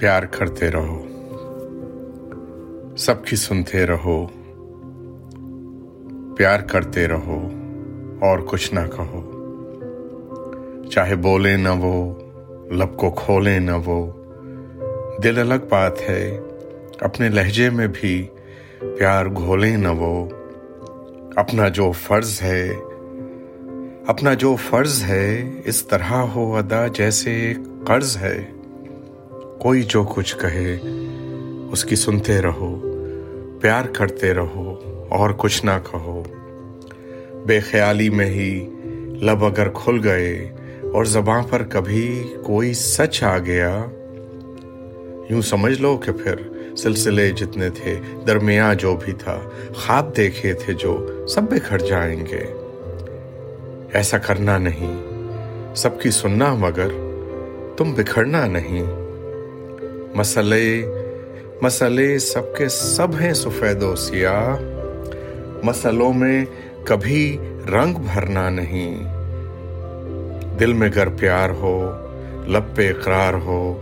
پیار کرتے رہو، سب کی سنتے رہو، پیار کرتے رہو، اور کچھ نہ کہو۔ چاہے بولے نہ وہ، لب کو کھولے نہ وہ، دل الگ بات ہے، اپنے لہجے میں بھی پیار گھولے نہ وہ۔ اپنا جو فرض ہے، اپنا جو فرض ہے، اس طرح ہو ادا جیسے قرض ہے۔ کوئی جو کچھ کہے، اس کی سنتے رہو، پیار کرتے رہو، اور کچھ نہ کہو۔ بے خیالی میں ہی لب اگر کھل گئے، اور زباں پر کبھی کوئی سچ آ گیا۔ یوں سمجھ لو کہ پھر سلسلے جتنے تھے، درمیاں جو بھی تھا، خواب دیکھے تھے جو سب بکھر جائیں گے۔ ایسا کرنا نہیں، سب کی سننا مگر تم بکھرنا نہیں۔ مسئلے مسئلے سب کے سب ہیں سفید و سیاہ۔ مسئلوں میں کبھی رنگ بھرنا نہیں۔ دل میں گر پیار ہو، لب پہ اقرار ہو،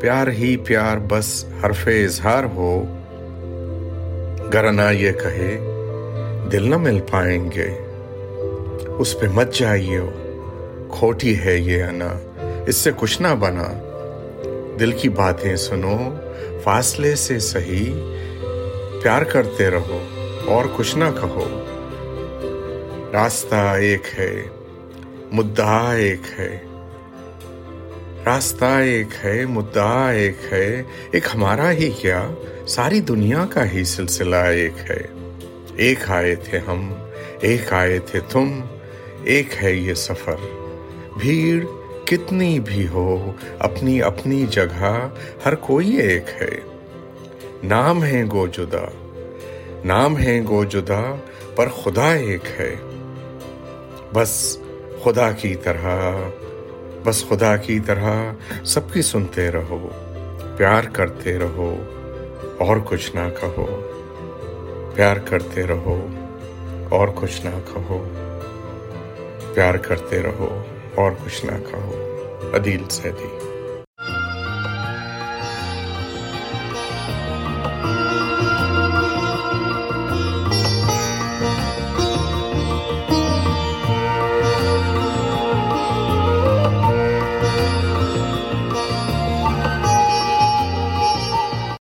پیار ہی پیار بس حرف اظہار ہو۔ گرنا یہ کہے، دل نہ مل پائیں گے۔ اس پہ مت جائیے ہو کھوٹی ہے یہ انا۔ اس سے کچھ نہ بنا۔ دل کی باتیں سنو، فاصلے سے صحیح پیار کرتے رہو اور کچھ نہ کہو۔ راستہ ایک ہے، مدعا ایک ہے۔ راستہ ایک ہے، مدعا ایک ہے۔ ایک ہمارا ہی کیا، ساری دنیا کا ہی سلسلہ ایک ہے۔ ایک آئے تھے ہم، ایک آئے تھے تم، ایک ہے یہ سفر۔ بھیڑ کتنی بھی ہو، اپنی اپنی جگہ، ہر کوئی ایک ہے۔ نام ہے گو جدا، نام ہے گو جدا، پر خدا ایک ہے۔ بس خدا کی طرح، بس خدا کی طرح سب کی سنتے رہو، پیار کرتے رہو، اور کچھ نہ کہو۔ پیار کرتے رہو، اور کچھ نہ کہو۔ پیار کرتے رہو۔ اور کچھ نہ کہو۔ عدیل سیدی